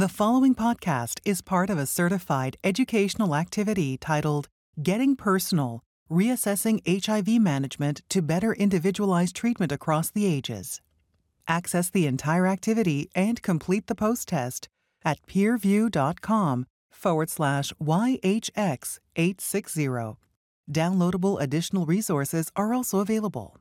The following podcast is part of a certified educational activity titled Getting Personal Reassessing HIV Management to Better Individualize Treatment Across the Ages. Access the entire activity and complete the post test at peerview.com forward slash YHX860. Downloadable additional resources are also available.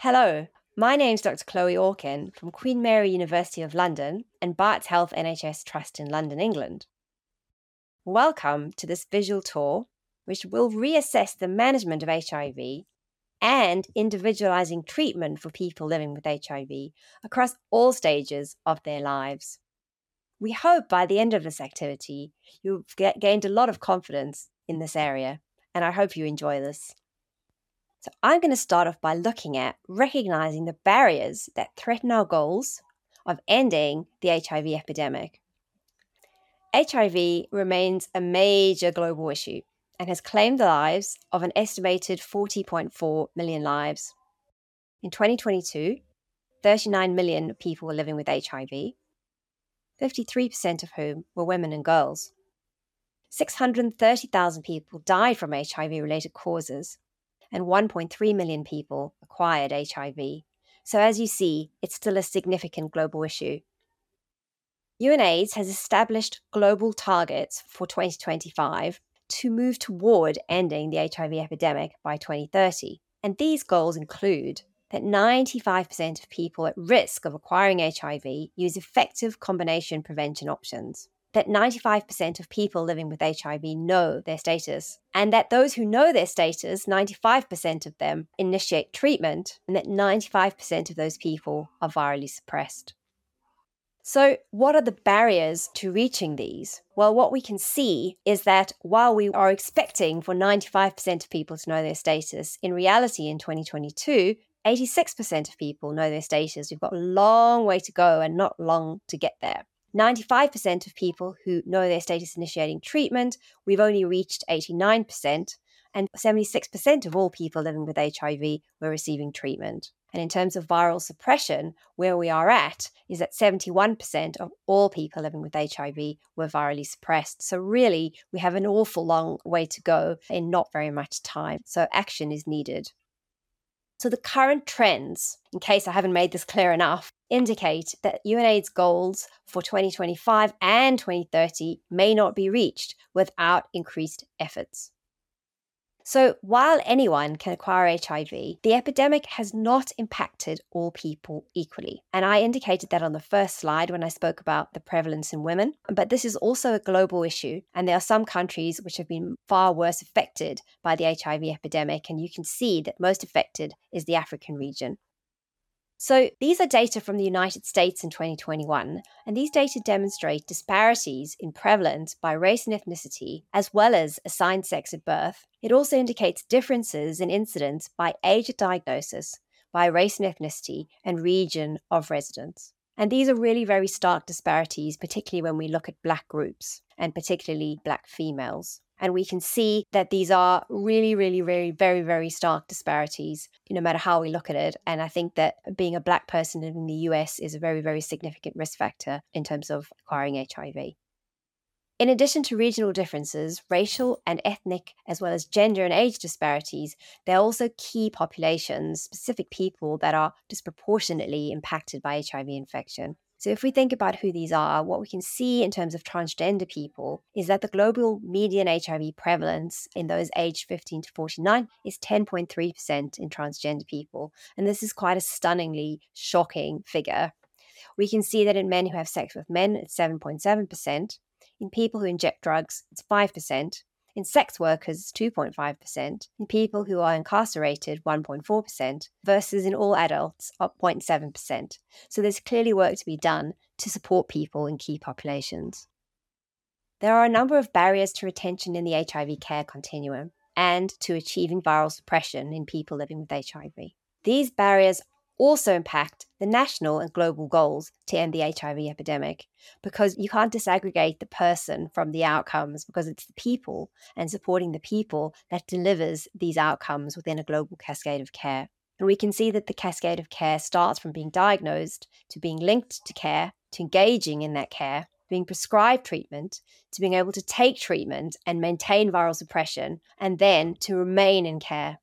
Hello, my name's Dr. Chloe Orkin from Queen Mary University of London and Barts Health NHS Trust in London, England. Welcome to this visual tour, which will reassess the management of HIV and individualizing treatment for people living with HIV across all stages of their lives. We hope by the end of this activity, you've gained a lot of confidence in this area, and I hope you enjoy this. So I'm going to start off by looking at recognizing the barriers that threaten our goals of ending the HIV epidemic. HIV remains a major global issue and has claimed the lives of an estimated 40.4 million lives. In 2022, 39 million people were living with HIV, 53% of whom were women and girls. 630,000 people died from HIV related causes, and 1.3 million people acquired HIV. So, as you see, it's still a significant global issue. UNAIDS has established global targets for 2025 to move toward ending the HIV epidemic by 2030. And these goals include that 95% of people at risk of acquiring HIV use effective combination prevention options that 95% of people living with HIV know their status, and that those who know their status, 95% of them initiate treatment, and that 95% of those people are virally suppressed. So, what are the barriers to reaching these? Well, what we can see is that while we are expecting for 95% of people to know their status, in reality in 2022, 86% of people know their status. We've got a long way to go and not long to get there. 95% of people who know their status initiating treatment, we've only reached 89%, and 76% of all people living with HIV were receiving treatment. And in terms of viral suppression, where we are at is that 71% of all people living with HIV were virally suppressed. So, really, we have an awful long way to go in not very much time. So, action is needed. So, the current trends, in case I haven't made this clear enough, indicate that UNAIDS goals for 2025 and 2030 may not be reached without increased efforts. So, while anyone can acquire HIV, the epidemic has not impacted all people equally. And I indicated that on the first slide when I spoke about the prevalence in women. But this is also a global issue, and there are some countries which have been far worse affected by the HIV epidemic. And you can see that most affected is the African region. So these are data from the United States in 2021, and these data demonstrate disparities in prevalence by race and ethnicity, as well as assigned sex at birth. It also indicates differences in incidence by age of diagnosis, by race and ethnicity, and region of residence. And these are really very stark disparities, particularly when we look at Black groups, and particularly Black females. And we can see that these are really, really, really, very, very stark disparities, no matter how we look at it. And I think that being a Black person in the US is a very, very significant risk factor in terms of acquiring HIV. In addition to regional differences, racial and ethnic, as well as gender and age disparities, there are also key populations, specific people that are disproportionately impacted by HIV infection. So, if we think about who these are, what we can see in terms of transgender people is that the global median HIV prevalence in those aged 15 to 49 is 10.3% in transgender people. And this is quite a stunningly shocking figure. We can see that in men who have sex with men, it's 7.7%. In people who inject drugs, it's 5%. In sex workers, 2.5%. In people who are incarcerated, 1.4%, versus in all adults, up 0.7%. So there's clearly work to be done to support people in key populations. There are a number of barriers to retention in the HIV care continuum and to achieving viral suppression in people living with HIV. These barriers also impact the national and global goals to end the HIV epidemic because you can't disaggregate the person from the outcomes because it's the people and supporting the people that delivers these outcomes within a global cascade of care. And we can see that the cascade of care starts from being diagnosed to being linked to care to engaging in that care, being prescribed treatment, to being able to take treatment and maintain viral suppression, and then to remain in care.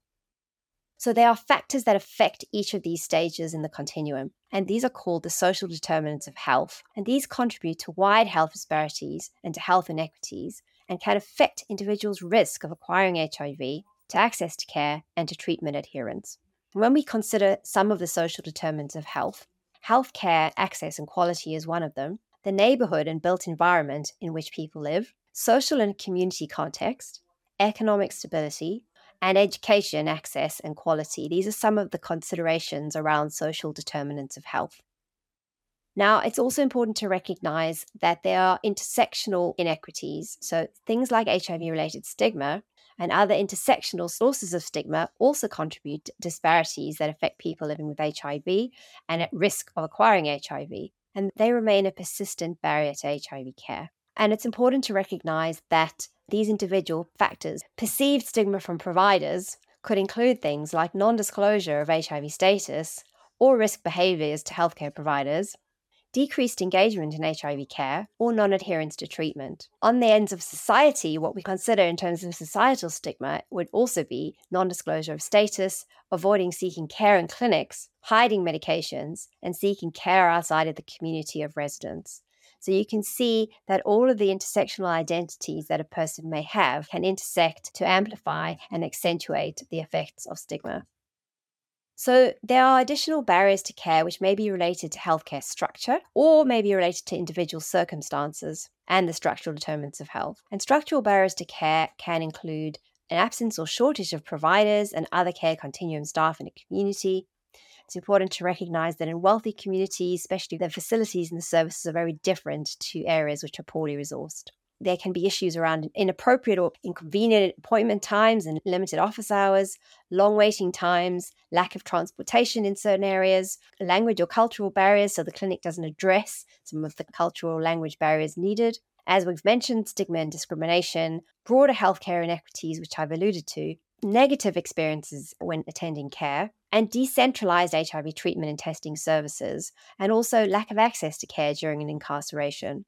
So there are factors that affect each of these stages in the continuum, and these are called the social determinants of health. And these contribute to wide health disparities and to health inequities and can affect individuals' risk of acquiring HIV, to access to care, and to treatment adherence. When we consider some of the social determinants of health, healthcare access and quality is one of them, the neighborhood and built environment in which people live, social and community context, economic stability, and education access and quality. These are some of the considerations around social determinants of health. Now, it's also important to recognize that there are intersectional inequities. So, things like HIV related stigma and other intersectional sources of stigma also contribute to disparities that affect people living with HIV and at risk of acquiring HIV. And they remain a persistent barrier to HIV care. And it's important to recognize that these individual factors, perceived stigma from providers, could include things like non disclosure of HIV status or risk behaviours to healthcare providers, decreased engagement in HIV care, or non adherence to treatment. On the ends of society, what we consider in terms of societal stigma would also be non disclosure of status, avoiding seeking care in clinics, hiding medications, and seeking care outside of the community of residence. So you can see that all of the intersectional identities that a person may have can intersect to amplify and accentuate the effects of stigma. So, there are additional barriers to care which may be related to healthcare structure or may be related to individual circumstances and the structural determinants of health. And structural barriers to care can include an absence or shortage of providers and other care continuum staff in a community, it's important to recognize that in wealthy communities, especially the facilities and the services are very different to areas which are poorly resourced. There can be issues around inappropriate or inconvenient appointment times and limited office hours, long waiting times, lack of transportation in certain areas, language or cultural barriers, so the clinic doesn't address some of the cultural language barriers needed. As we've mentioned, stigma and discrimination, broader healthcare inequities, which I've alluded to, negative experiences when attending care, and decentralized HIV treatment and testing services, and also lack of access to care during an incarceration.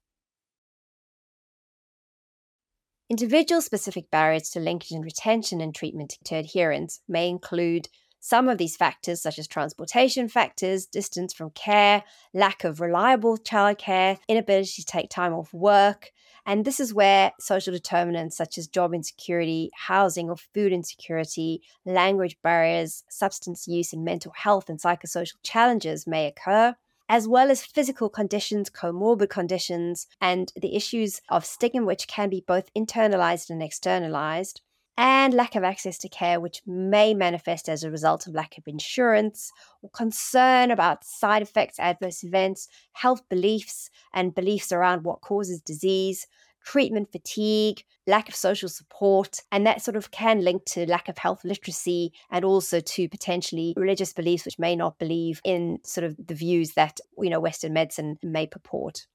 Individual specific barriers to linkage and retention and treatment to adherence may include some of these factors, such as transportation factors, distance from care, lack of reliable childcare, inability to take time off work, and this is where social determinants such as job insecurity, housing or food insecurity, language barriers, substance use, and mental health and psychosocial challenges may occur as well as physical conditions, comorbid conditions, and the issues of stigma, which can be both internalized and externalized, and lack of access to care, which may manifest as a result of lack of insurance or concern about side effects, adverse events, health beliefs, and beliefs around what causes disease, treatment fatigue, lack of social support, and that sort of can link to lack of health literacy and also to potentially religious beliefs which may not believe in sort of the views that, you know, Western medicine may purport.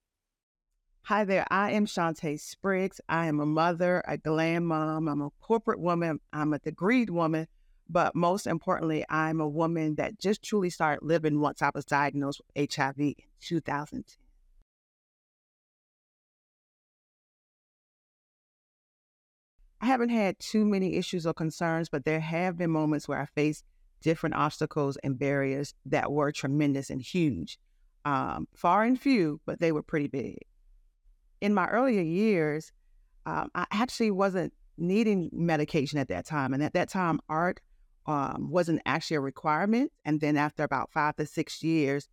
Hi there, I am Shantae Spriggs. I am a mother, a glam mom, I'm a corporate woman, I'm a degreed woman, but most importantly, I'm a woman that just truly started living once I was diagnosed with HIV in 2010. I haven't had too many issues or concerns, but there have been moments where I faced different obstacles and barriers that were tremendous and huge. Um, far and few, but they were pretty big. In my earlier years, um, I actually wasn't needing medication at that time. And at that time, ART um, wasn't actually a requirement. And then after about five to six years,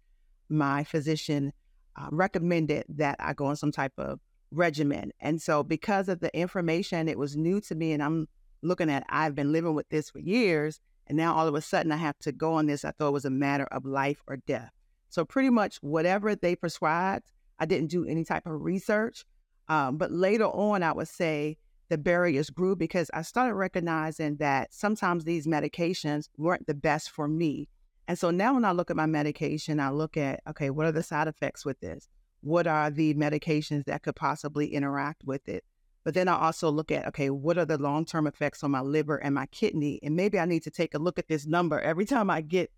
my physician uh, recommended that I go on some type of regimen. And so, because of the information, it was new to me, and I'm looking at, I've been living with this for years, and now all of a sudden I have to go on this. I thought it was a matter of life or death. So, pretty much whatever they prescribed, I didn't do any type of research. Um, but later on, I would say the barriers grew because I started recognizing that sometimes these medications weren't the best for me. And so now when I look at my medication, I look at, okay, what are the side effects with this? what are the medications that could possibly interact with it. But then I also look at, okay, what are the long term effects on my liver and my kidney? And maybe I need to take a look at this number every time I get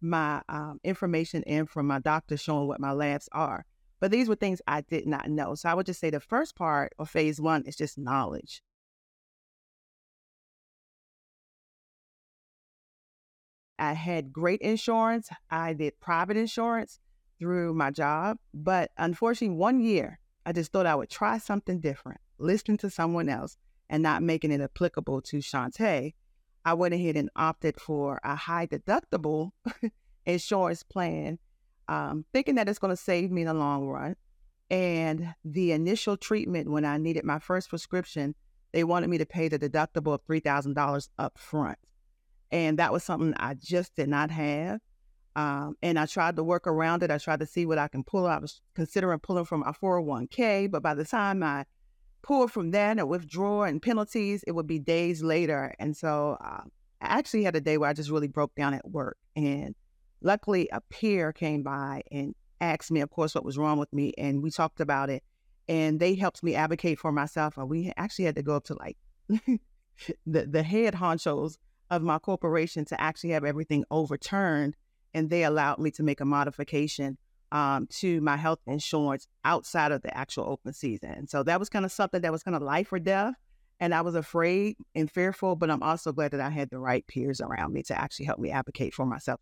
my um, information in from my doctor showing what my labs are. But these were things I did not know. So I would just say the first part of phase one is just knowledge. I had great insurance. I did private insurance through my job. But unfortunately, one year, I just thought I would try something different, listen to someone else, and not making it applicable to Shantae. I went ahead and opted for a high deductible insurance plan, um, thinking that it's going to save me in the long run. And the initial treatment, when I needed my first prescription, they wanted me to pay the deductible of $3,000 up front. And that was something I just did not have. Um, and I tried to work around it. I tried to see what I can pull. I was considering pulling from my 401k, but by the time I pulled from that and withdraw and penalties, it would be days later. And so uh, I actually had a day where I just really broke down at work. And luckily, a peer came by and asked me, of course, what was wrong with me. And we talked about it. And they helped me advocate for myself. And we actually had to go up to like the, the head honchos of my corporation to actually have everything overturned and they allowed me to make a modification um, to my health insurance outside of the actual open season. So that was kind of something that was kind of life or death. And I was afraid and fearful, but I'm also glad that I had the right peers around me to actually help me advocate for myself.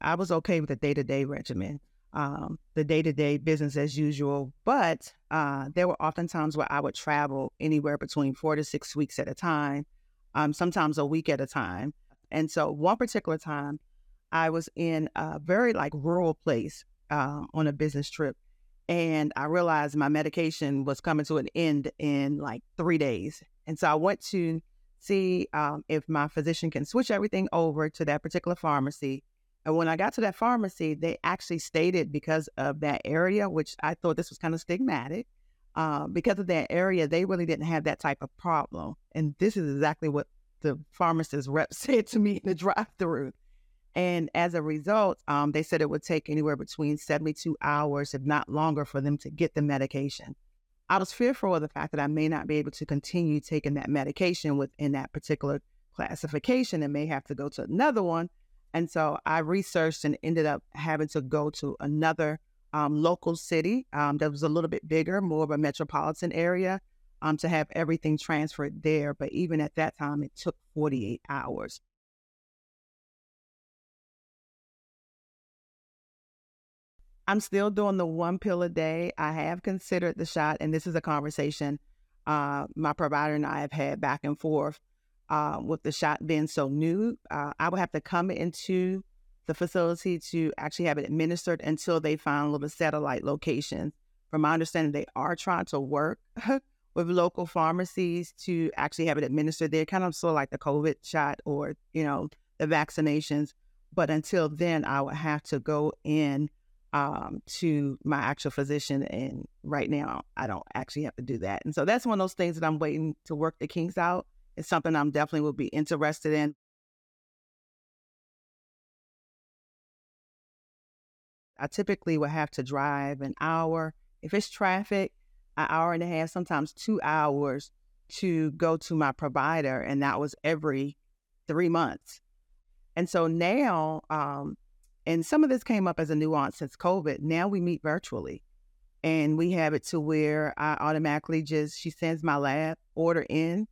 I was okay with the day to day regimen, um, the day to day business as usual. But uh, there were often times where I would travel anywhere between four to six weeks at a time um, sometimes a week at a time. And so one particular time, I was in a very like rural place uh, on a business trip, and I realized my medication was coming to an end in like three days. And so I went to see um, if my physician can switch everything over to that particular pharmacy. And when I got to that pharmacy, they actually stated because of that area, which I thought this was kind of stigmatic, uh, because of that area, they really didn't have that type of problem. And this is exactly what the pharmacist rep said to me in the drive through. And as a result, um, they said it would take anywhere between 72 hours, if not longer, for them to get the medication. I was fearful of the fact that I may not be able to continue taking that medication within that particular classification and may have to go to another one. And so I researched and ended up having to go to another um, local city um, that was a little bit bigger, more of a metropolitan area, um, to have everything transferred there. But even at that time, it took 48 hours. I'm still doing the one pill a day. I have considered the shot, and this is a conversation uh, my provider and I have had back and forth uh, with the shot being so new. Uh, I would have to come into the facility to actually have it administered until they find a little satellite locations. From my understanding, they are trying to work with local pharmacies to actually have it administered. They're kind of sort of like the COVID shot or, you know, the vaccinations. But until then, I would have to go in um, to my actual physician. And right now, I don't actually have to do that. And so that's one of those things that I'm waiting to work the kinks out. It's something I'm definitely will be interested in. I typically would have to drive an hour. If it's traffic, an hour and a half, sometimes two hours to go to my provider. And that was every three months. And so now, um, and some of this came up as a nuance since COVID. Now we meet virtually and we have it to where I automatically just, she sends my lab order in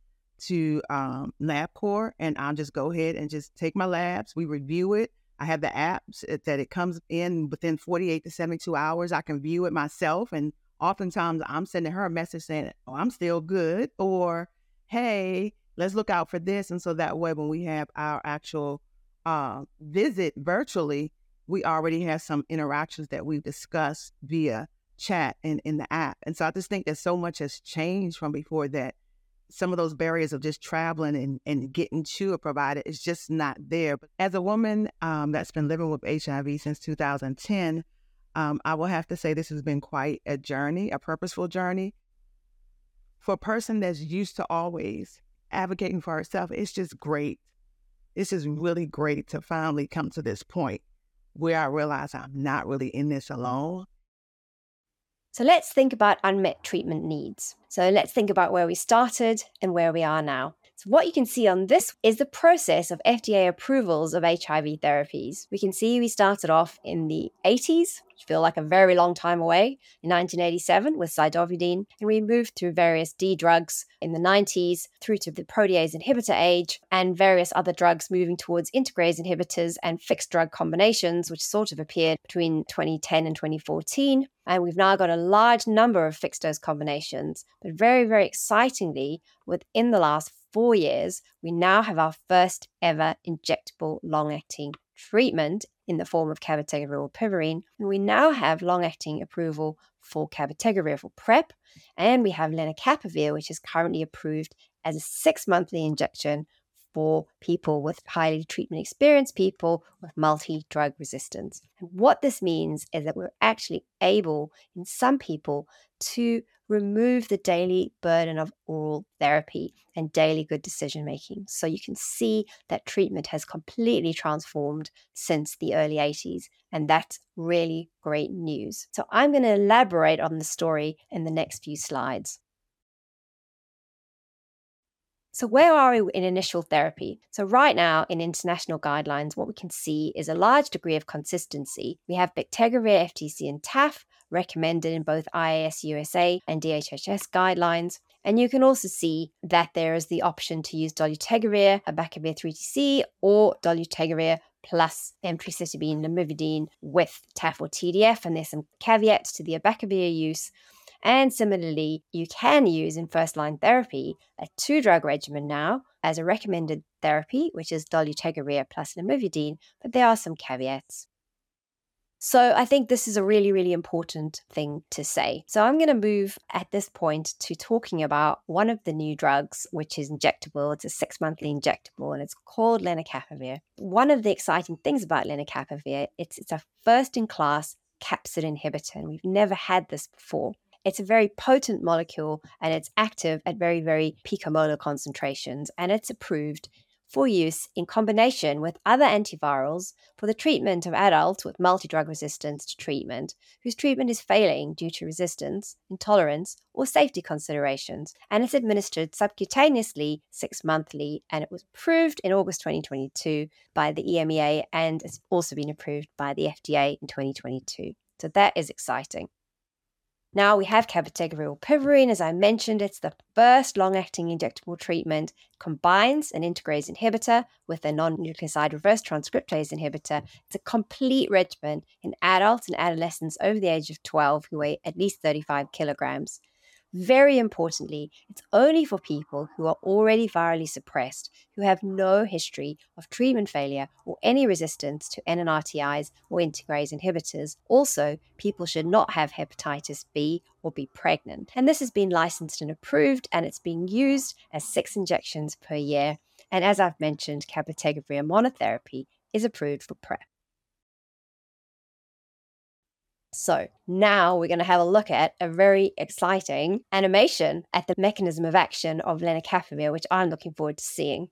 to um, LabCorp and I'll just go ahead and just take my labs. We review it. I have the apps that it comes in within 48 to 72 hours. I can view it myself. And oftentimes I'm sending her a message saying, Oh, I'm still good. Or, Hey, let's look out for this. And so that way, when we have our actual uh, visit virtually, we already have some interactions that we've discussed via chat and in the app. And so I just think that so much has changed from before that some of those barriers of just traveling and, and getting to a provider is just not there. But as a woman um, that's been living with HIV since 2010, um, I will have to say this has been quite a journey, a purposeful journey. For a person that's used to always advocating for herself, it's just great. It's just really great to finally come to this point where I realize I'm not really in this alone so let's think about unmet treatment needs. So let's think about where we started and where we are now. So, what you can see on this is the process of FDA approvals of HIV therapies. We can see we started off in the 80s, which feel like a very long time away, in 1987 with zidovudine, and we moved through various D drugs in the 90s through to the protease inhibitor age and various other drugs moving towards integrase inhibitors and fixed drug combinations, which sort of appeared between 2010 and 2014. And we've now got a large number of fixed dose combinations. But very, very excitingly, within the last four years, we now have our first ever injectable long acting treatment in the form of cabotegravir or. And we now have long acting approval for cabotegravir for PrEP. And we have lenacapavir, which is currently approved as a six monthly injection for people with highly treatment experienced people with multi drug resistance. And what this means is that we're actually able, in some people, to remove the daily burden of oral therapy and daily good decision making. So you can see that treatment has completely transformed since the early 80s. And that's really great news. So I'm going to elaborate on the story in the next few slides. So, where are we in initial therapy? So, right now in international guidelines, what we can see is a large degree of consistency. We have bictegravir, FTC, and TAF recommended in both IAS USA and DHHS guidelines. And you can also see that there is the option to use dolutegravir, abacavir 3TC, or dolutegravir plus emtricitabine, lamivudine with TAF or TDF. And there's some caveats to the abacavir use. And similarly, you can use in first line therapy a two drug regimen now as a recommended therapy, which is dolutegravir plus lamivudine, but there are some caveats. So I think this is a really, really important thing to say. So I'm going to move at this point to talking about one of the new drugs, which is injectable. It's a six monthly injectable and it's called lenacapavir. One of the exciting things about lenacapavir, it's, it's a first in class capsid inhibitor, and we've never had this before. It's a very potent molecule and it's active at very, very picomolar concentrations, and it's approved for use in combination with other antivirals for the treatment of adults with multi drug resistance to treatment whose treatment is failing due to resistance, intolerance, or safety considerations. And it's administered subcutaneously six monthly, and it was approved in August 2022 by the EMEA and it's also been approved by the FDA in 2022. So that is exciting. Now we have cabotegravir rilpivirine. As I mentioned, it's the first long-acting injectable treatment. Combines an integrase inhibitor with a non-nucleoside reverse transcriptase inhibitor. It's a complete regimen in adults and adolescents over the age of 12 who weigh at least 35 kilograms. Very importantly, it's only for people who are already virally suppressed, who have no history of treatment failure or any resistance to NNRTIs or integrase inhibitors. Also, people should not have hepatitis B or be pregnant. And this has been licensed and approved, and it's being used as six injections per year. And as I've mentioned, cabotegravir monotherapy is approved for PrEP. So now we're going to have a look at a very exciting animation at the mechanism of action of lenacapavir, which I'm looking forward to seeing.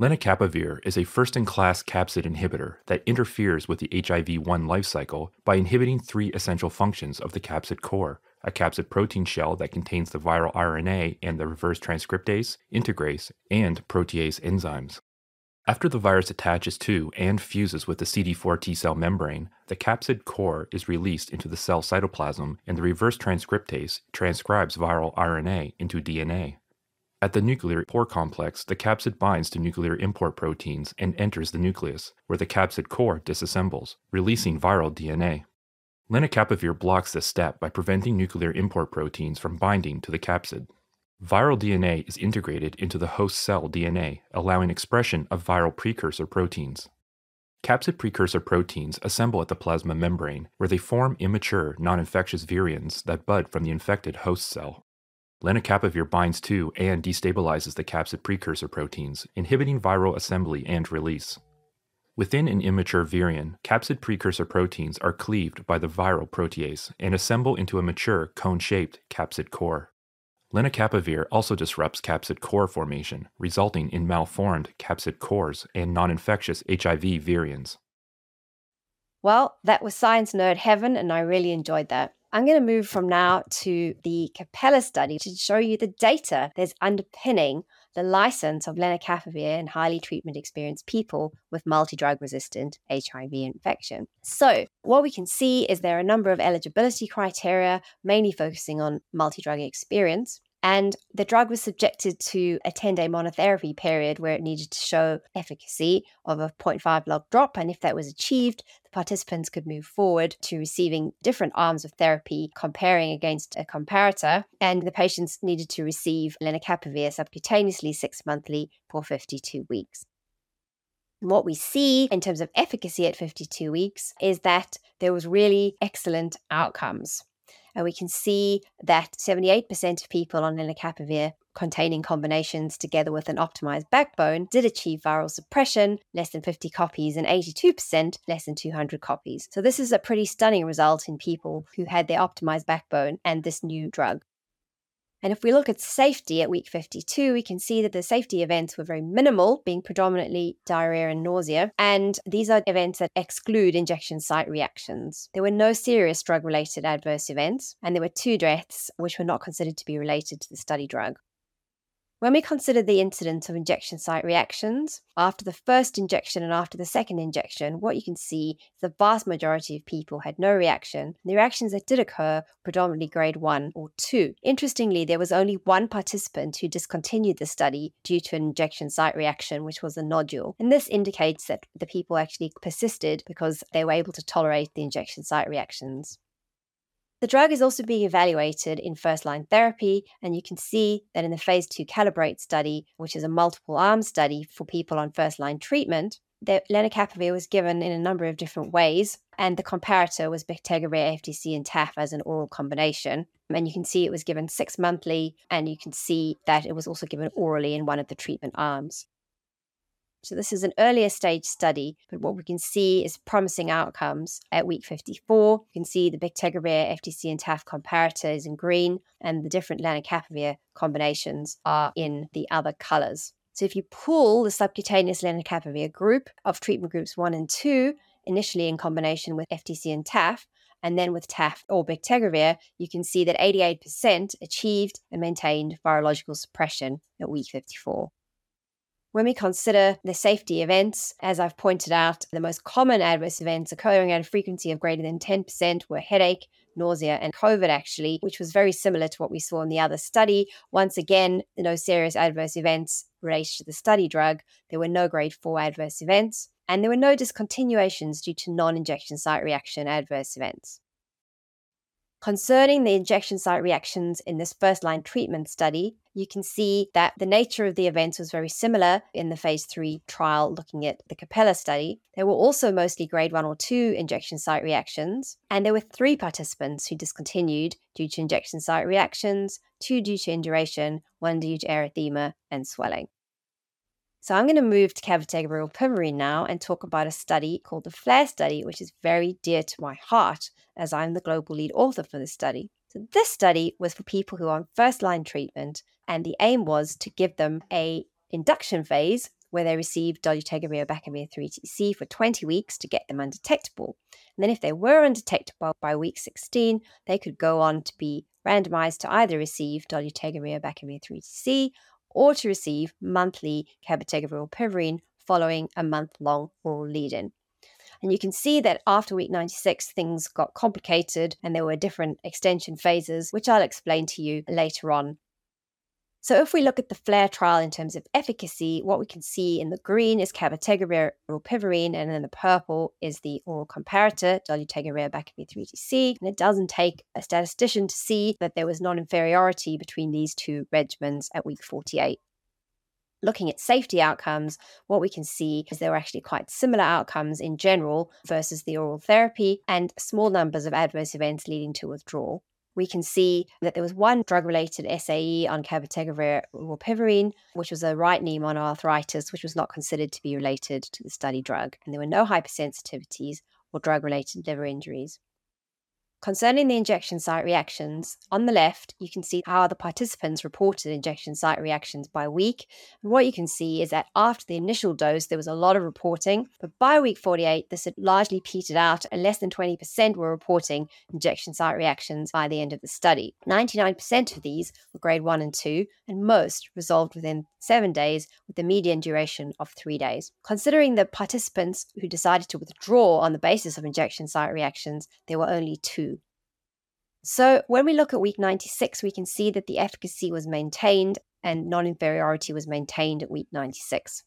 Lenacapavir is a first in class capsid inhibitor that interferes with the HIV 1 life cycle by inhibiting three essential functions of the capsid core a capsid protein shell that contains the viral RNA and the reverse transcriptase, integrase, and protease enzymes. After the virus attaches to and fuses with the CD4 T cell membrane, the capsid core is released into the cell cytoplasm and the reverse transcriptase transcribes viral RNA into DNA. At the nuclear pore complex, the capsid binds to nuclear import proteins and enters the nucleus, where the capsid core disassembles, releasing viral DNA. Lenacapavir blocks this step by preventing nuclear import proteins from binding to the capsid. Viral DNA is integrated into the host cell DNA, allowing expression of viral precursor proteins. Capsid precursor proteins assemble at the plasma membrane, where they form immature, non infectious virions that bud from the infected host cell. Lenacapavir binds to and destabilizes the capsid precursor proteins, inhibiting viral assembly and release. Within an immature virion, capsid precursor proteins are cleaved by the viral protease and assemble into a mature, cone shaped capsid core. Lenacapavir also disrupts capsid core formation, resulting in malformed capsid cores and non infectious HIV virions. Well, that was science nerd heaven, and I really enjoyed that. I'm going to move from now to the Capella study to show you the data that's underpinning the license of lenacapavir in highly treatment experienced people with multi drug resistant HIV infection. So, what we can see is there are a number of eligibility criteria, mainly focusing on multi drug experience. And the drug was subjected to a 10 day monotherapy period where it needed to show efficacy of a 0.5 log drop. And if that was achieved, the participants could move forward to receiving different arms of therapy, comparing against a comparator. And the patients needed to receive lenacapavir subcutaneously six monthly for 52 weeks. What we see in terms of efficacy at 52 weeks is that there was really excellent outcomes. And we can see that 78% of people on lenacapavir containing combinations together with an optimized backbone did achieve viral suppression, less than 50 copies, and 82% less than 200 copies. So, this is a pretty stunning result in people who had their optimized backbone and this new drug. And if we look at safety at week 52, we can see that the safety events were very minimal, being predominantly diarrhea and nausea. And these are events that exclude injection site reactions. There were no serious drug related adverse events, and there were two deaths which were not considered to be related to the study drug. When we consider the incidence of injection site reactions, after the first injection and after the second injection, what you can see is the vast majority of people had no reaction. The reactions that did occur predominantly grade 1 or 2. Interestingly, there was only one participant who discontinued the study due to an injection site reaction, which was a nodule. And this indicates that the people actually persisted because they were able to tolerate the injection site reactions. The drug is also being evaluated in first line therapy, and you can see that in the phase 2 Calibrate study, which is a multiple arm study for people on first line treatment, the lenacapavir was given in a number of different ways, and the comparator was bictegravir, FTC, and TAF as an oral combination. And you can see it was given six monthly, and you can see that it was also given orally in one of the treatment arms. So, this is an earlier stage study, but what we can see is promising outcomes at week 54. You can see the bictegravir, FTC, and TAF comparator is in green, and the different lenacapavir combinations are in the other colors. So, if you pull the subcutaneous lenacapavir group of treatment groups one and two, initially in combination with FTC and TAF, and then with TAF or bictegravir, you can see that 88% achieved and maintained virological suppression at week 54. When we consider the safety events, as I've pointed out, the most common adverse events occurring at a frequency of greater than 10% were headache, nausea, and COVID, actually, which was very similar to what we saw in the other study. Once again, no serious adverse events related to the study drug. There were no grade 4 adverse events, and there were no discontinuations due to non injection site reaction adverse events. Concerning the injection site reactions in this first line treatment study, you can see that the nature of the events was very similar in the phase 3 trial looking at the Capella study. There were also mostly grade 1 or 2 injection site reactions, and there were three participants who discontinued due to injection site reactions, two due to induration, one due to erythema and swelling. So I'm going to move to cabotegravir rilpivirine now and talk about a study called the FLAIR study, which is very dear to my heart as I'm the global lead author for this study. So this study was for people who are on first line treatment, and the aim was to give them a induction phase where they received dolutegravir abacavir 3TC for 20 weeks to get them undetectable. And then if they were undetectable by week 16, they could go on to be randomized to either receive dolutegravir abacavir 3TC or to receive monthly cabotegravir rilpivirine following a month-long oral lead-in. And you can see that after week 96, things got complicated and there were different extension phases, which I'll explain to you later on. So, if we look at the FLAIR trial in terms of efficacy, what we can see in the green is cabotegravir rilpivirine, and then the purple is the oral comparator, dolutegravir abacavir 3TC. And it doesn't take a statistician to see that there was non inferiority between these two regimens at week 48 looking at safety outcomes, what we can see is there were actually quite similar outcomes in general versus the oral therapy and small numbers of adverse events leading to withdrawal. We can see that there was one drug related SAE on cabotegravir rilpivirine, which was a right knee monoarthritis, which was not considered to be related to the study drug. And there were no hypersensitivities or drug related liver injuries. Concerning the injection site reactions, on the left, you can see how the participants reported injection site reactions by week. And what you can see is that after the initial dose, there was a lot of reporting, but by week 48, this had largely petered out, and less than 20% were reporting injection site reactions by the end of the study. 99% of these were grade 1 and 2, and most resolved within seven days, with the median duration of three days. Considering the participants who decided to withdraw on the basis of injection site reactions, there were only two so when we look at week 96, we can see that the efficacy was maintained and non inferiority was maintained at week 96.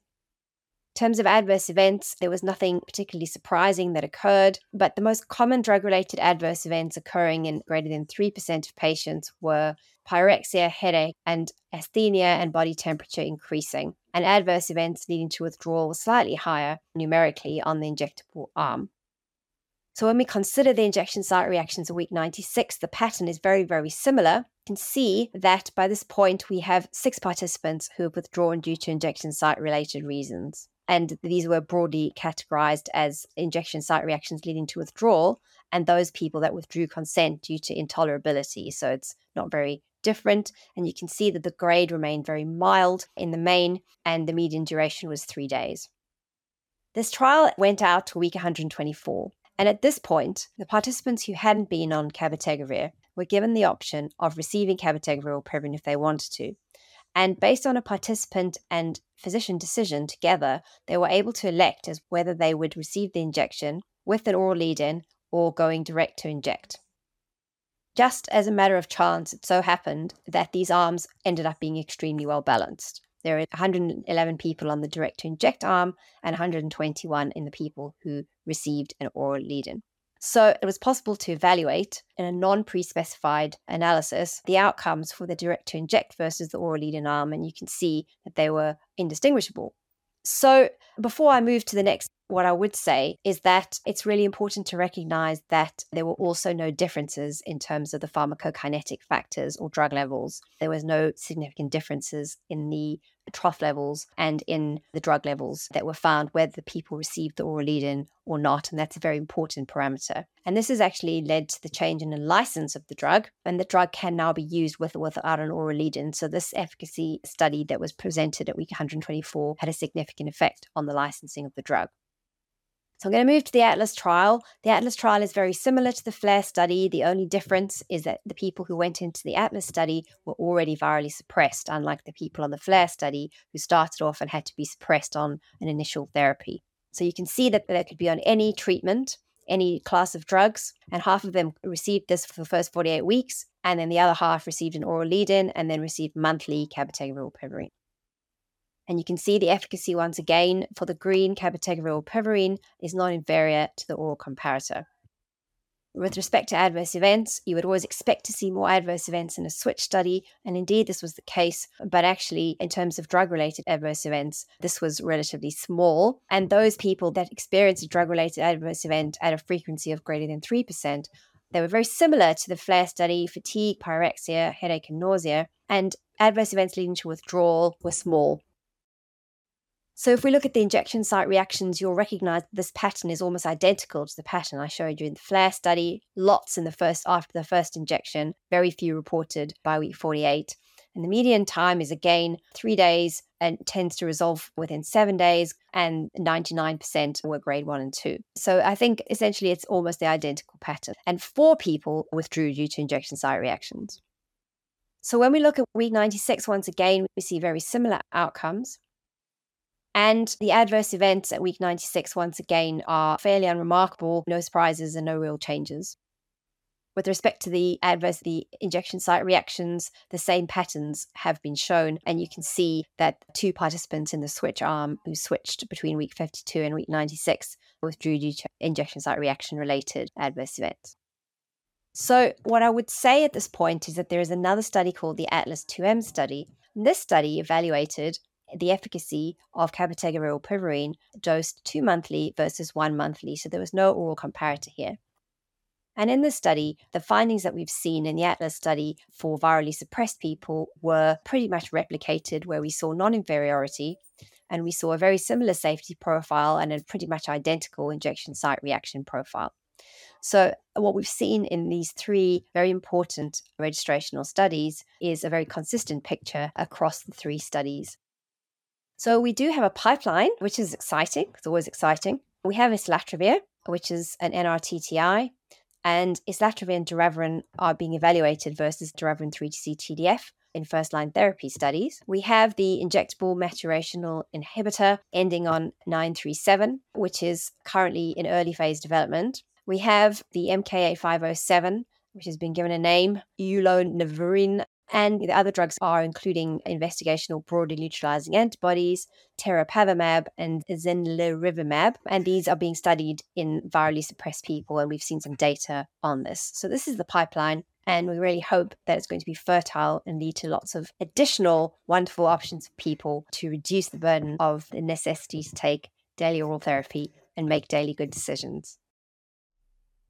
In terms of adverse events, there was nothing particularly surprising that occurred, but the most common drug related adverse events occurring in greater than 3% of patients were pyrexia, headache, and asthenia and body temperature increasing. And adverse events leading to withdrawal were slightly higher numerically on the injectable arm. So when we consider the injection site reactions at week 96, the pattern is very, very similar. You can see that by this point, we have six participants who have withdrawn due to injection site related reasons. And these were broadly categorized as injection site reactions leading to withdrawal and those people that withdrew consent due to intolerability. So it's not very different. And you can see that the grade remained very mild in the main, and the median duration was three days. This trial went out to week 124. And at this point, the participants who hadn't been on cabotegravir were given the option of receiving cabotegravir rilpivirine if they wanted to. And based on a participant and physician decision together, they were able to elect as whether they would receive the injection with an oral lead in or going direct to inject. Just as a matter of chance, it so happened that these arms ended up being extremely well balanced. There are 111 people on the direct to inject arm and 121 in the people who received an oral lead in. So it was possible to evaluate in a non pre specified analysis the outcomes for the direct to inject versus the oral lead in arm, and you can see that they were indistinguishable. So before I move to the next what I would say is that it's really important to recognize that there were also no differences in terms of the pharmacokinetic factors or drug levels. There was no significant differences in the trough levels and in the drug levels that were found whether the people received the oral lead-in or not and that's a very important parameter. And this has actually led to the change in the license of the drug and the drug can now be used with or without an oral lead-in so this efficacy study that was presented at week 124 had a significant effect on the licensing of the drug so I'm going to move to the Atlas trial. The Atlas trial is very similar to the FLAIR study. The only difference is that the people who went into the Atlas study were already virally suppressed, unlike the people on the FLAIR study who started off and had to be suppressed on an initial therapy. So you can see that they could be on any treatment, any class of drugs, and half of them received this for the first 48 weeks, and then the other half received an oral lead-in and then received monthly cabotegravir or. And you can see the efficacy once again for the green cabotegravir rilpivirine is non-inferior to the oral comparator. With respect to adverse events, you would always expect to see more adverse events in a switch study, and indeed this was the case. But actually, in terms of drug related adverse events, this was relatively small. And those people that experienced a drug related adverse event at a frequency of greater than 3%, they were very similar to the FLAIR study fatigue, pyrexia, headache, and nausea. And adverse events leading to withdrawal were small. So if we look at the injection site reactions, you'll recognize this pattern is almost identical to the pattern I showed you in the FLAIR study. Lots in the first after the first injection, very few reported by week 48. And the median time is again three days and tends to resolve within seven days, and 99% were grade one and two. So I think essentially it's almost the identical pattern. And four people withdrew due to injection site reactions. So when we look at week 96, once again, we see very similar outcomes. And the adverse events at week 96, once again, are fairly unremarkable, no surprises and no real changes. With respect to the adverse, the injection site reactions, the same patterns have been shown. And you can see that two participants in the switch arm who switched between week 52 and week 96 withdrew due to injection site reaction related adverse events. So, what I would say at this point is that there is another study called the Atlas 2M study. This study evaluated the efficacy of cabotegravir rilpivirine dosed two monthly versus one monthly. So there was no oral comparator here. And in this study, the findings that we've seen in the Atlas study for virally suppressed people were pretty much replicated, where we saw non inferiority and we saw a very similar safety profile and a pretty much identical injection site reaction profile. So, what we've seen in these three very important registrational studies is a very consistent picture across the three studies. So, we do have a pipeline, which is exciting. It's always exciting. We have islatravir, which is an NRTTI, and islatravir and doravirine are being evaluated versus doravirine 3TC TDF in first line therapy studies. We have the injectable maturational inhibitor ending on 937, which is currently in early phase development. We have the MK8507, which has been given a name, ulonivirine, and the other drugs are including investigational broadly neutralizing antibodies, teropavimab, and zinlirvimab. And these are being studied in virally suppressed people, and we've seen some data on this. So this is the pipeline. And we really hope that it's going to be fertile and lead to lots of additional wonderful options for people to reduce the burden of the necessity to take daily oral therapy and make daily good decisions.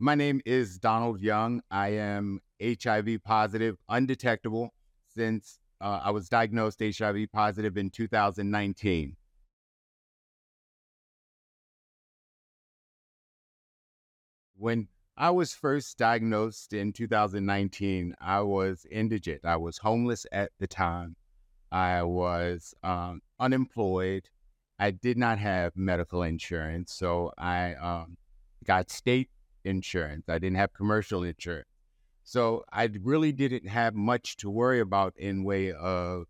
My name is Donald Young. I am HIV positive, undetectable since uh, I was diagnosed HIV positive in 2019. When I was first diagnosed in 2019. I was indigent. I was homeless at the time. I was um, unemployed. I did not have medical insurance, so I um, got state insurance. I didn't have commercial insurance, so I really didn't have much to worry about in way of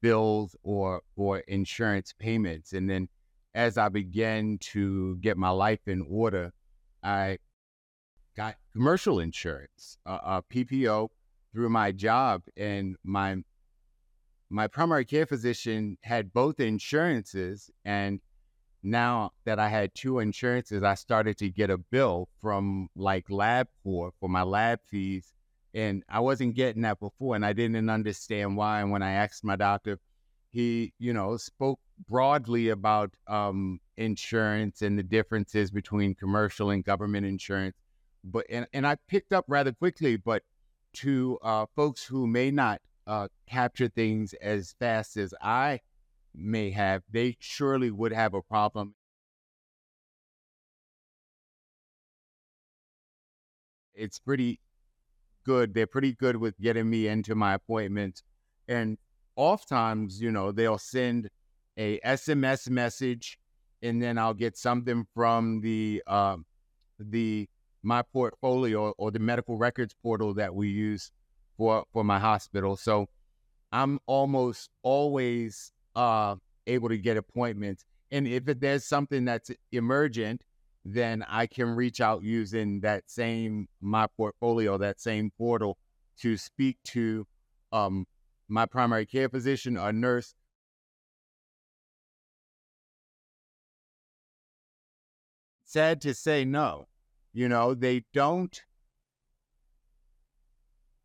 bills or or insurance payments. And then, as I began to get my life in order, I got commercial insurance, uh, PPO, through my job, and my my primary care physician had both insurances, and now that I had two insurances, I started to get a bill from like LabCorp for my lab fees, and I wasn't getting that before, and I didn't understand why. And when I asked my doctor, he, you know, spoke broadly about um, insurance and the differences between commercial and government insurance but and, and I picked up rather quickly, but to uh, folks who may not uh, capture things as fast as I may have, they surely would have a problem. It's pretty good. They're pretty good with getting me into my appointments. And oftentimes, you know, they'll send a SMS message and then I'll get something from the uh, the my portfolio or the medical records portal that we use for for my hospital. So I'm almost always uh, able to get appointments. And if there's something that's emergent, then I can reach out using that same my portfolio, that same portal, to speak to um, my primary care physician or nurse. Sad to say, no. You know, they don't.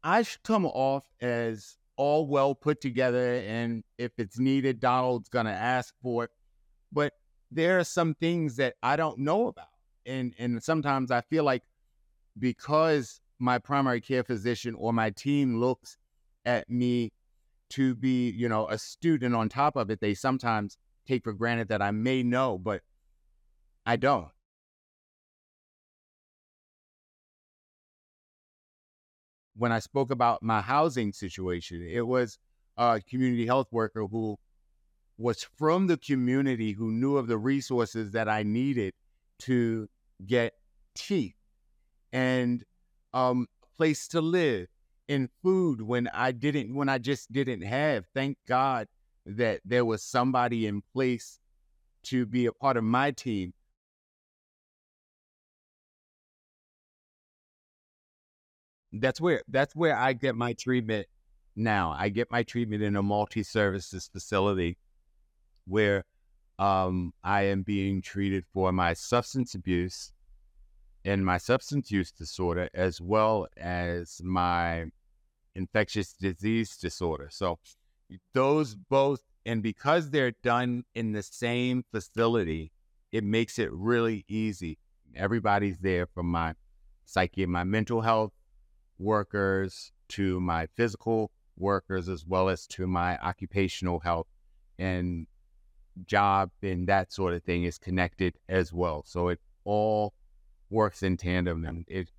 I come off as all well put together, and if it's needed, Donald's going to ask for it. But there are some things that I don't know about. And, and sometimes I feel like because my primary care physician or my team looks at me to be, you know, a student on top of it, they sometimes take for granted that I may know, but I don't. When I spoke about my housing situation. It was a community health worker who was from the community who knew of the resources that I needed to get teeth and um, a place to live and food when I didn't, when I just didn't have. Thank God that there was somebody in place to be a part of my team that's where that's where I get my treatment now. I get my treatment in a multi-services facility where um, I am being treated for my substance abuse and my substance use disorder, as well as my infectious disease disorder. So those both, and because they're done in the same facility, it makes it really easy. Everybody's there for my psyche and my mental health workers to my physical workers as well as to my occupational health and job and that sort of thing is connected as well. So it all works in tandem, and it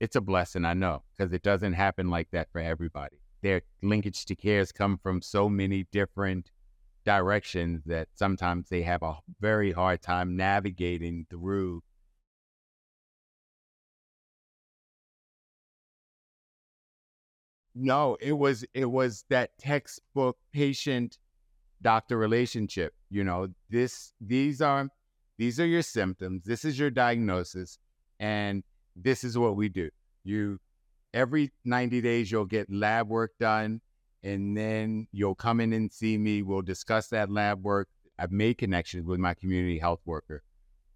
it's a blessing, I know, because it doesn't happen like that for everybody. Their linkage to cares come from so many different directions that sometimes they have a very hard time navigating through No, it was it was that textbook patient doctor relationship. You know, this these are these are your symptoms. This is your diagnosis, and this is what we do. You every 90 days you'll get lab work done and then you'll come in and see me. We'll discuss that lab work. I've made connections with my community health worker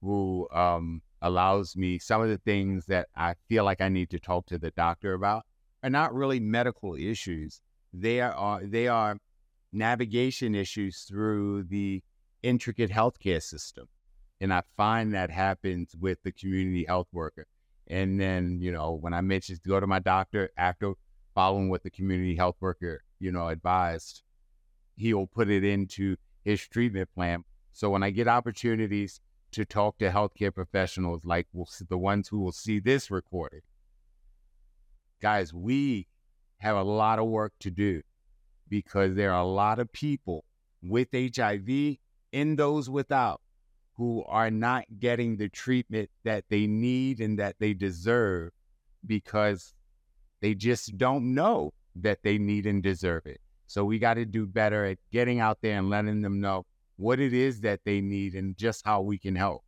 who um, allows me some of the things that I feel like I need to talk to the doctor about are not really medical issues. They are uh, they are navigation issues through the intricate healthcare system. And I find that happens with the community health worker. And then, you know, when I mentioned to go to my doctor after following what the community health worker, you know, advised, he'll put it into his treatment plan. So when I get opportunities to talk to healthcare professionals like the ones who will see this recording, guys, we have a lot of work to do because there are a lot of people with HIV and those without who are not getting the treatment that they need and that they deserve because they just don't know that they need and deserve it. So we got to do better at getting out there and letting them know what it is that they need and just how we can help.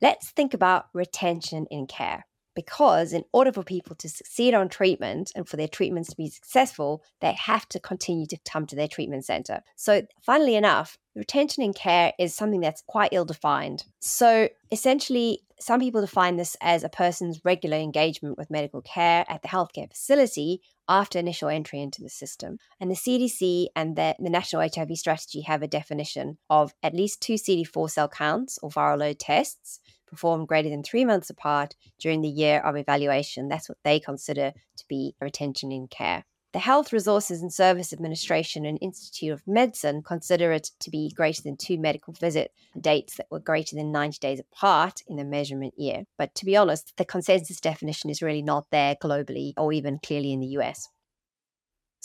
Let's think about retention in care because in order for people to succeed on treatment and for their treatments to be successful, they have to continue to come to their treatment center. So, funnily enough, retention in care is something that's quite ill defined. So, essentially, some people define this as a person's regular engagement with medical care at the healthcare facility after initial entry into the system. And the CDC and the, the National HIV Strategy have a definition of at least two CD4 cell counts or viral load tests performed greater than three months apart during the year of evaluation. That's what they consider to be retention in care. The Health Resources and Service Administration and Institute of Medicine consider it to be greater than two medical visit dates that were greater than 90 days apart in the measurement year. But to be honest, the consensus definition is really not there globally or even clearly in the US.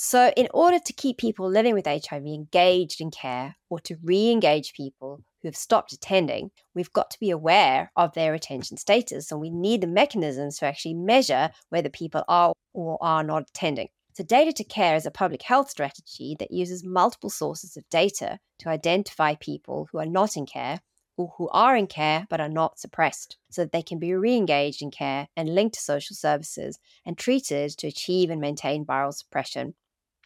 So, in order to keep people living with HIV engaged in care or to re engage people who have stopped attending, we've got to be aware of their attention status and we need the mechanisms to actually measure whether people are or are not attending. So, Data to Care is a public health strategy that uses multiple sources of data to identify people who are not in care or who are in care but are not suppressed so that they can be re engaged in care and linked to social services and treated to achieve and maintain viral suppression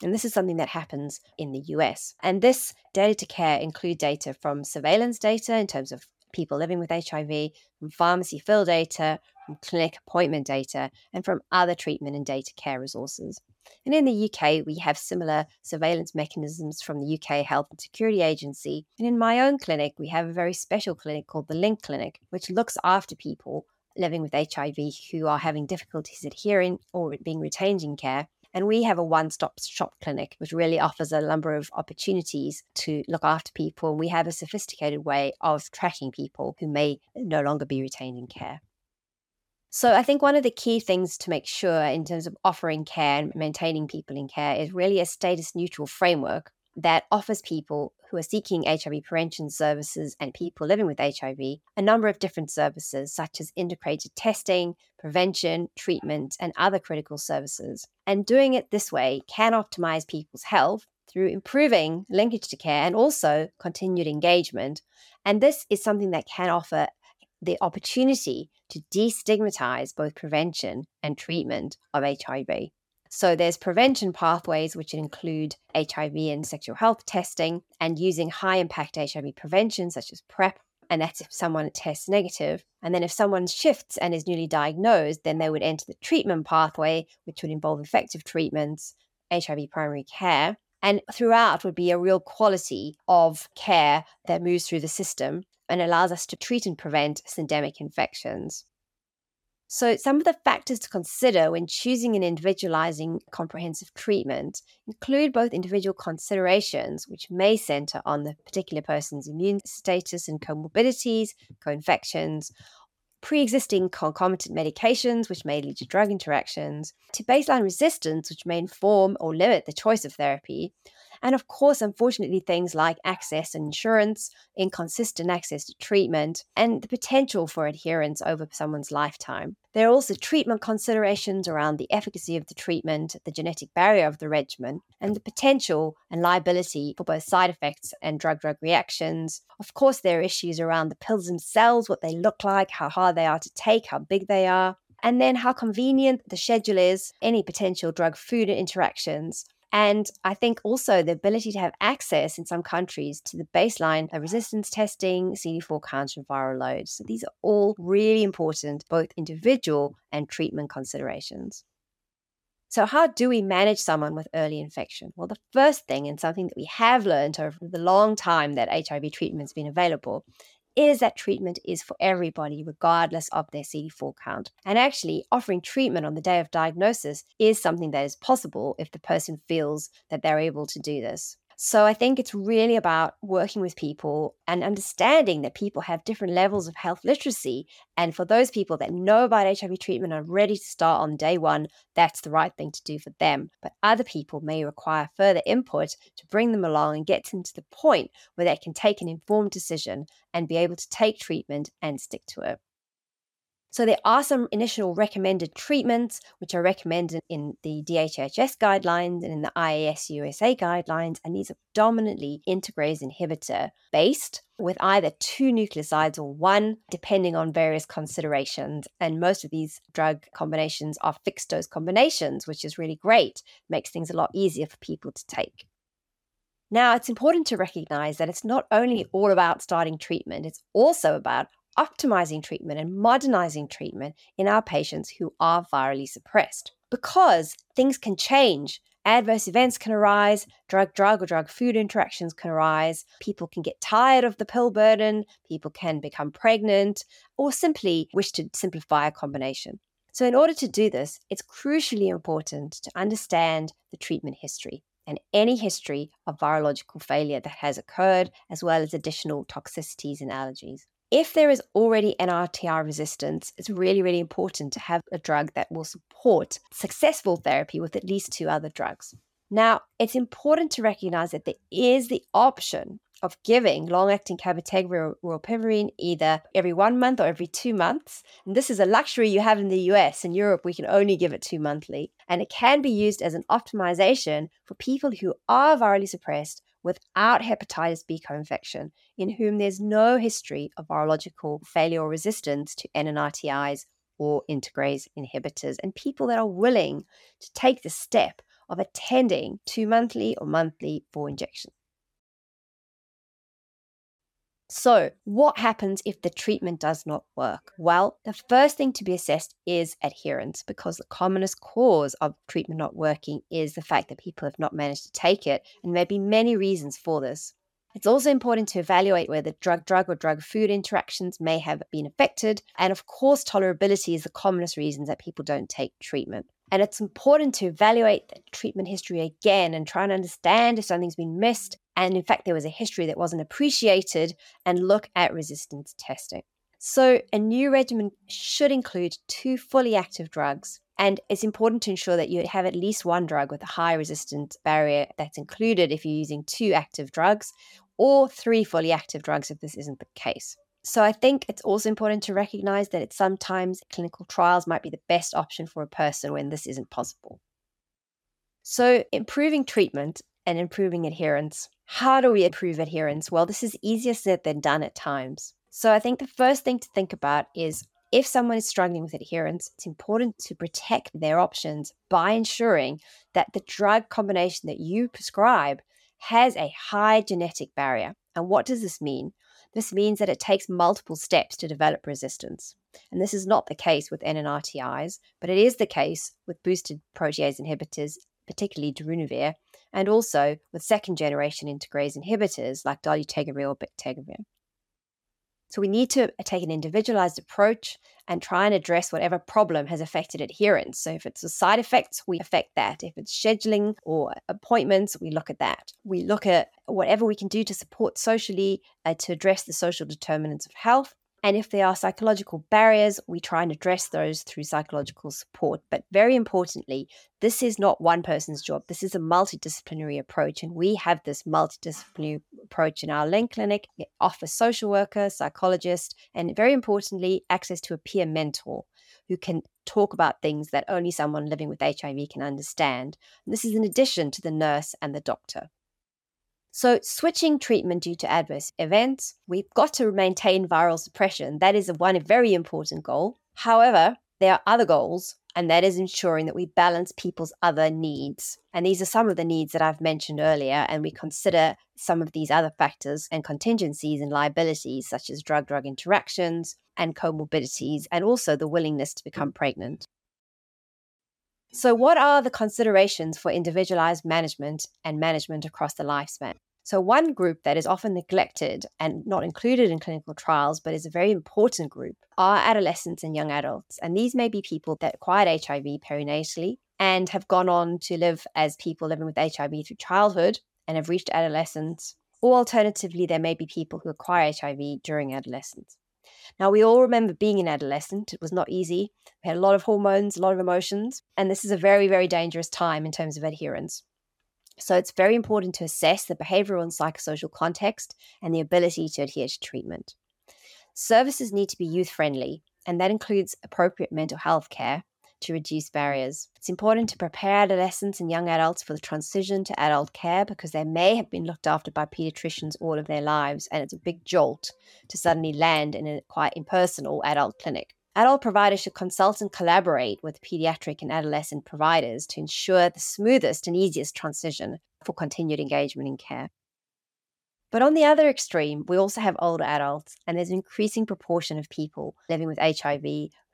and this is something that happens in the US. And this data to care include data from surveillance data in terms of people living with HIV, from pharmacy fill data, from clinic appointment data, and from other treatment and data care resources. And in the UK, we have similar surveillance mechanisms from the UK Health and Security Agency. And in my own clinic, we have a very special clinic called the Link Clinic, which looks after people living with HIV who are having difficulties adhering or being retained in care and we have a one stop shop clinic, which really offers a number of opportunities to look after people. And we have a sophisticated way of tracking people who may no longer be retained in care. So I think one of the key things to make sure in terms of offering care and maintaining people in care is really a status neutral framework that offers people who are seeking HIV prevention services and people living with HIV a number of different services, such as integrated testing, prevention, treatment, and other critical services. And doing it this way can optimize people's health through improving linkage to care and also continued engagement. And this is something that can offer the opportunity to destigmatize both prevention and treatment of HIV. So there's prevention pathways, which include HIV and sexual health testing and using high impact HIV prevention, such as PrEP. And that's if someone tests negative. And then if someone shifts and is newly diagnosed, then they would enter the treatment pathway, which would involve effective treatments, HIV primary care. And throughout would be a real quality of care that moves through the system and allows us to treat and prevent syndemic infections. So, some of the factors to consider when choosing an individualizing comprehensive treatment include both individual considerations, which may center on the particular person's immune status and comorbidities, co infections, pre existing concomitant medications, which may lead to drug interactions, to baseline resistance, which may inform or limit the choice of therapy, and of course, unfortunately, things like access and insurance, inconsistent access to treatment, and the potential for adherence over someone's lifetime. There are also treatment considerations around the efficacy of the treatment, the genetic barrier of the regimen, and the potential and liability for both side effects and drug drug reactions. Of course, there are issues around the pills themselves, what they look like, how hard they are to take, how big they are and then how convenient the schedule is, any potential drug food interactions, and I think also the ability to have access in some countries to the baseline of resistance testing, CD4 counts, and viral loads. So these are all really important, both individual and treatment considerations. So, how do we manage someone with early infection? Well, the first thing, and something that we have learned over the long time that HIV treatment has been available, is that treatment is for everybody, regardless of their CD4 count. And actually, offering treatment on the day of diagnosis is something that is possible if the person feels that they're able to do this. So I think it's really about working with people and understanding that people have different levels of health literacy. And for those people that know about HIV treatment and are ready to start on day one, that's the right thing to do for them. But other people may require further input to bring them along and get them to the point where they can take an informed decision and be able to take treatment and stick to it. So there are some initial recommended treatments, which are recommended in the DHHS guidelines and in the IAS USA guidelines, and these are predominantly integrase inhibitor based with either two nucleosides or one, depending on various considerations. And most of these drug combinations are fixed dose combinations, which is really great, makes things a lot easier for people to take. Now, it's important to recognize that it's not only all about starting treatment, it's also about optimizing treatment and modernizing treatment in our patients who are virally suppressed because things can change. Adverse events can arise, drug drug or drug food interactions can arise, people can get tired of the pill burden, people can become pregnant, or simply wish to simplify a combination. So, in order to do this, it's crucially important to understand the treatment history and any history of virological failure that has occurred, as well as additional toxicities and allergies. If there is already NRTI resistance, it's really, really important to have a drug that will support successful therapy with at least two other drugs. Now, it's important to recognize that there is the option of giving long-acting cabotegravir or rilpivirine either every one month or every two months. And this is a luxury you have in the US. In Europe, we can only give it two monthly. And it can be used as an optimization for people who are virally suppressed without hepatitis B co infection, in whom there's no history of virological failure or resistance to NNRTIs or integrase inhibitors, and people that are willing to take the step of attending two monthly or monthly for injection. So, what happens if the treatment does not work? Well, the first thing to be assessed is adherence because the commonest cause of treatment not working is the fact that people have not managed to take it, and there may be many reasons for this. It's also important to evaluate whether drug drug or drug food interactions may have been affected. And of course, tolerability is the commonest reasons that people don't take treatment. And it's important to evaluate the treatment history again and try and understand if something's been missed and in fact there was a history that wasn't appreciated, and look at resistance testing. So, a new regimen should include two fully active drugs. And it's important to ensure that you have at least one drug with a high resistance barrier that's included if you're using two active drugs, or three fully active drugs if this isn't the case. So I think it's also important to recognize that it's sometimes clinical trials might be the best option for a person when this isn't possible. So improving treatment and improving adherence. How do we improve adherence? Well, this is easier said than done at times. So I think the first thing to think about is if someone is struggling with adherence, it's important to protect their options by ensuring that the drug combination that you prescribe has a high genetic barrier. And what does this mean? This means that it takes multiple steps to develop resistance. And this is not the case with NNRTIs, but it is the case with boosted protease inhibitors, particularly darunavir, and also with second generation integrase inhibitors like dolutegravir or bictegravir. So we need to take an individualized approach and try and address whatever problem has affected adherence. So if it's a side effects, we affect that. If it's scheduling or appointments, we look at that. We look at whatever we can do to support socially uh, to address the social determinants of health And if there are psychological barriers, we try and address those through psychological support. But very importantly, this is not one person's job. This is a multidisciplinary approach. And we have this multidisciplinary approach in our Link Clinic. It offers social worker, psychologist, and very importantly, access to a peer mentor who can talk about things that only someone living with HIV can understand. And this is in addition to the nurse and the doctor. So, switching treatment due to adverse events, we've got to maintain viral suppression. That is one very important goal. However, there are other goals, and that is ensuring that we balance people's other needs. And these are some of the needs that I've mentioned earlier, and we consider some of these other factors and contingencies and liabilities, such as drug drug interactions and comorbidities, and also the willingness to become pregnant. So, what are the considerations for individualized management and management across the lifespan? So, one group that is often neglected and not included in clinical trials, but is a very important group, are adolescents and young adults. And these may be people that acquired HIV perinatally and have gone on to live as people living with HIV through childhood and have reached adolescence. Or alternatively, there may be people who acquire HIV during adolescence. Now, we all remember being an adolescent. It was not easy. We had a lot of hormones, a lot of emotions, and this is a very, very dangerous time in terms of adherence. So, it's very important to assess the behavioral and psychosocial context and the ability to adhere to treatment. Services need to be youth friendly, and that includes appropriate mental health care to reduce barriers. It's important to prepare adolescents and young adults for the transition to adult care because they may have been looked after by pediatricians all of their lives, and it's a big jolt to suddenly land in a quite impersonal adult clinic. Adult providers should consult and collaborate with pediatric and adolescent providers to ensure the smoothest and easiest transition for continued engagement in care. But on the other extreme, we also have older adults, and there's an increasing proportion of people living with HIV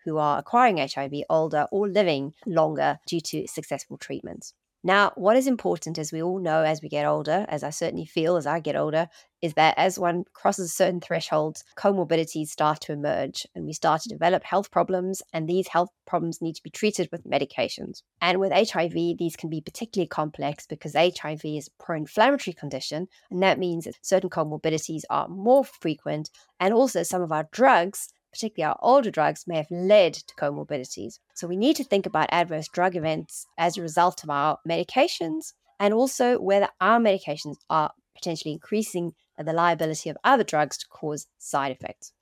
who are acquiring HIV older or living longer due to successful treatments. Now, what is important, as we all know as we get older, as I certainly feel as I get older, is that as one crosses certain thresholds, comorbidities start to emerge and we start to develop health problems, and these health problems need to be treated with medications. And with HIV, these can be particularly complex because HIV is a pro inflammatory condition, and that means that certain comorbidities are more frequent, and also some of our drugs particularly our older drugs, may have led to comorbidities. So we need to think about adverse drug events as a result of our medications and also whether our medications are potentially increasing the liability of other drugs to cause side effects.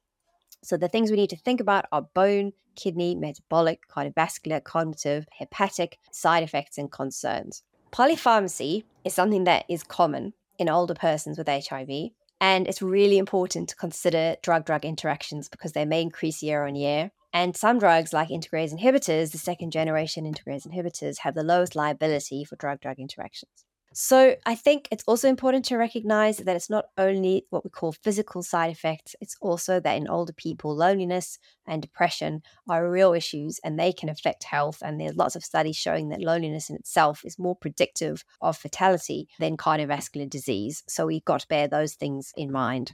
So the things we need to think about are bone, kidney, metabolic, cardiovascular, cognitive, hepatic side effects and concerns. Polypharmacy is something that is common in older persons with HIV, and it's really important to consider drug drug interactions because they may increase year on year. And some drugs, like integrase inhibitors, the second generation integrase inhibitors, have the lowest liability for drug drug interactions. So I think it's also important to recognize that it's not only what we call physical side effects, it's also that in older people, loneliness and depression are real issues and they can affect health. And there's lots of studies showing that loneliness in itself is more predictive of fatality than cardiovascular disease. So we've got to bear those things in mind.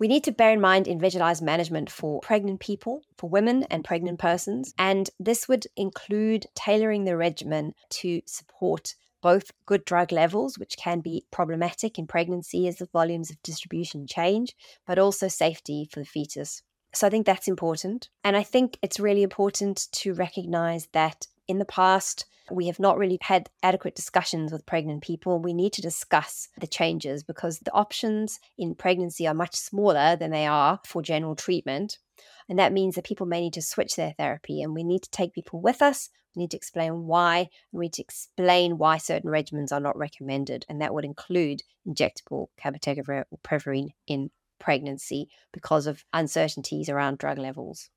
We need to bear in mind individualized management for pregnant people, for women and pregnant persons, and this would include tailoring the regimen to support both good drug levels, which can be problematic in pregnancy as the volumes of distribution change, but also safety for the fetus. So I think that's important. And I think it's really important to recognize that in the past, we have not really had adequate discussions with pregnant people. We need to discuss the changes because the options in pregnancy are much smaller than they are for general treatment. And that means that people may need to switch their therapy, and we need to take people with us we need to explain why, and we need to explain why certain regimens are not recommended, and that would include injectable cabotegravir or rilpivirine in pregnancy because of uncertainties around drug levels.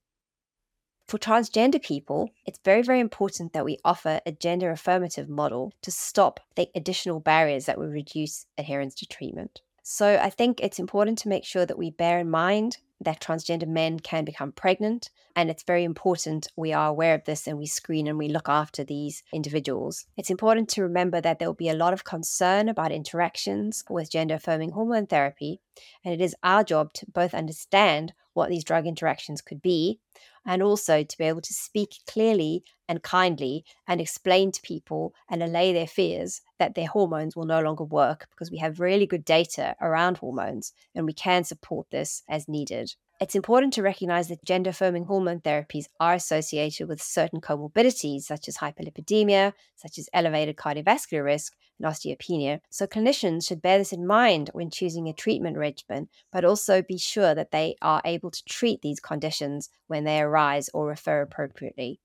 For transgender people, it's very, very important that we offer a gender affirmative model to stop the additional barriers that would reduce adherence to treatment. So I think it's important to make sure that we bear in mind that transgender men can become pregnant. And it's very important we are aware of this and we screen and we look after these individuals. It's important to remember that there will be a lot of concern about interactions with gender affirming hormone therapy. And it is our job to both understand what these drug interactions could be and also to be able to speak clearly and kindly and explain to people and allay their fears that their hormones will no longer work because we have really good data around hormones and we can support this as needed. It's important to recognize that gender affirming hormone therapies are associated with certain comorbidities, such as hyperlipidemia, such as elevated cardiovascular risk, and osteopenia. So, clinicians should bear this in mind when choosing a treatment regimen, but also be sure that they are able to treat these conditions when they arise or refer appropriately.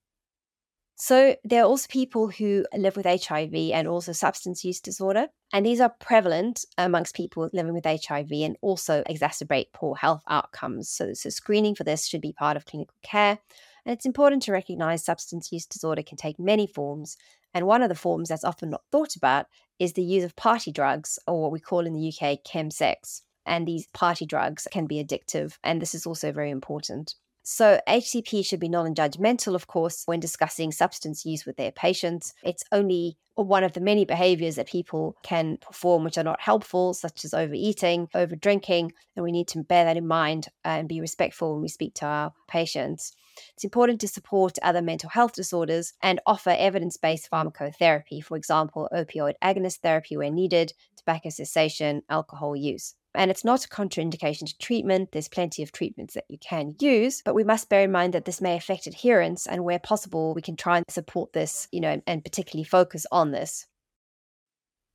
So, there are also people who live with HIV and also substance use disorder. And these are prevalent amongst people living with HIV and also exacerbate poor health outcomes. So, so screening for this should be part of clinical care. And it's important to recognize substance use disorder can take many forms. And one of the forms that's often not thought about is the use of party drugs, or what we call in the UK chemsex. And these party drugs can be addictive. And this is also very important. So, HCP should be non judgmental, of course, when discussing substance use with their patients. It's only one of the many behaviors that people can perform which are not helpful, such as overeating, over drinking, and we need to bear that in mind uh, and be respectful when we speak to our patients. It's important to support other mental health disorders and offer evidence based pharmacotherapy, for example, opioid agonist therapy where needed, tobacco cessation, alcohol use. And it's not a contraindication to treatment. There's plenty of treatments that you can use, but we must bear in mind that this may affect adherence. And where possible, we can try and support this, you know, and, particularly focus on this.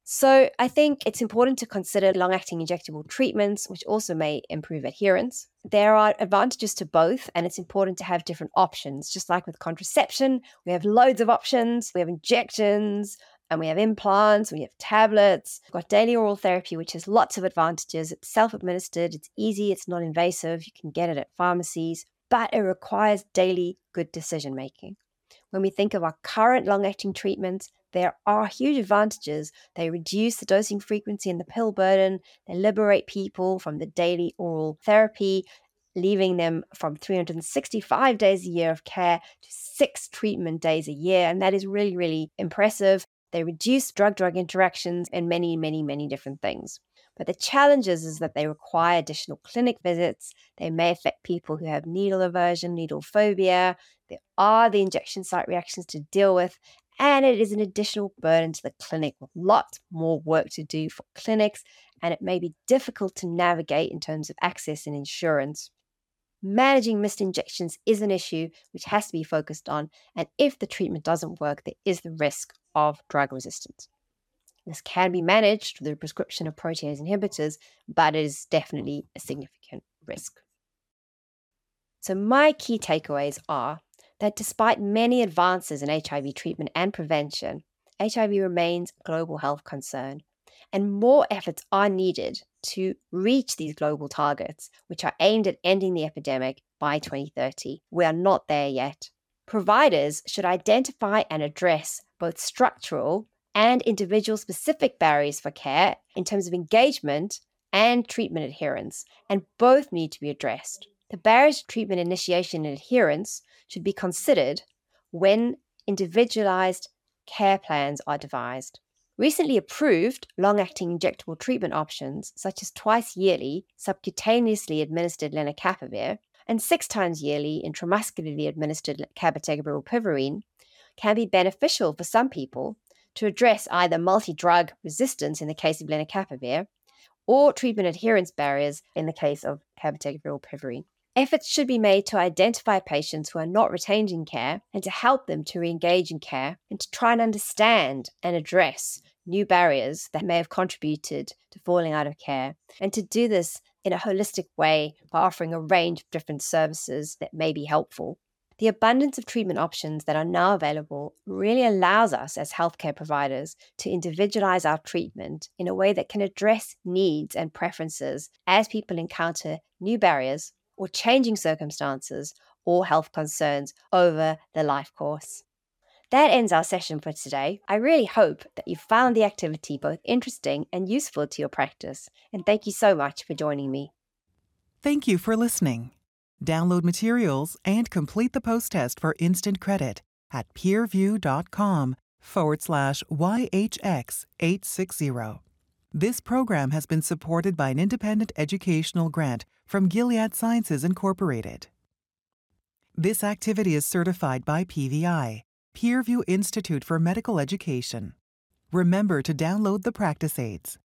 So I think it's important to consider long acting injectable treatments, which also may improve adherence. There are advantages to both, and it's important to have different options. Just like with contraception, we have loads of options. We have injections, and we have implants, we have tablets, we've got daily oral therapy, which has lots of advantages. It's self administered, it's easy, it's non invasive, you can get it at pharmacies, but it requires daily good decision making. When we think of our current long acting treatments, there are huge advantages. They reduce the dosing frequency and the pill burden, they liberate people from the daily oral therapy, leaving them from 365 days a year of care to six treatment days a year. And that is really, really impressive. They reduce drug drug interactions and many, many, many different things. But the challenges is that they require additional clinic visits. They may affect people who have needle aversion, needle phobia. There are the injection site reactions to deal with. And it is an additional burden to the clinic with lots more work to do for clinics. And it may be difficult to navigate in terms of access and insurance. Managing missed injections is an issue which has to be focused on. And if the treatment doesn't work, there is the risk of drug resistance. This can be managed through the prescription of protease inhibitors, but it is definitely a significant risk. So, my key takeaways are that despite many advances in HIV treatment and prevention, HIV remains a global health concern, and more efforts are needed to reach these global targets, which are aimed at ending the epidemic by 2030. We are not there yet. Providers should identify and address both structural and individual specific barriers for care in terms of engagement and treatment adherence, and both need to be addressed. The barriers to treatment initiation and adherence should be considered when individualized care plans are devised. Recently approved long acting injectable treatment options, such as twice yearly subcutaneously administered lenacapavir and six times yearly intramuscularly administered cabotegravir rilpivirine, can be beneficial for some people to address either multi drug resistance in the case of lenacapavir or treatment adherence barriers in the case of cabotegravir rilpivirine. Efforts should be made to identify patients who are not retained in care and to help them to re engage in care and to try and understand and address new barriers that may have contributed to falling out of care, and to do this in a holistic way by offering a range of different services that may be helpful. The abundance of treatment options that are now available really allows us as healthcare providers to individualize our treatment in a way that can address needs and preferences as people encounter new barriers or changing circumstances or health concerns over the life course. That ends our session for today. I really hope that you found the activity both interesting and useful to your practice, and thank you so much for joining me. Thank you for listening. Download materials and complete the post test for instant credit at peerview.com forward slash YHX860. This program has been supported by an independent educational grant from Gilead Sciences Incorporated. This activity is certified by PVI, Peerview Institute for Medical Education. Remember to download the practice aids.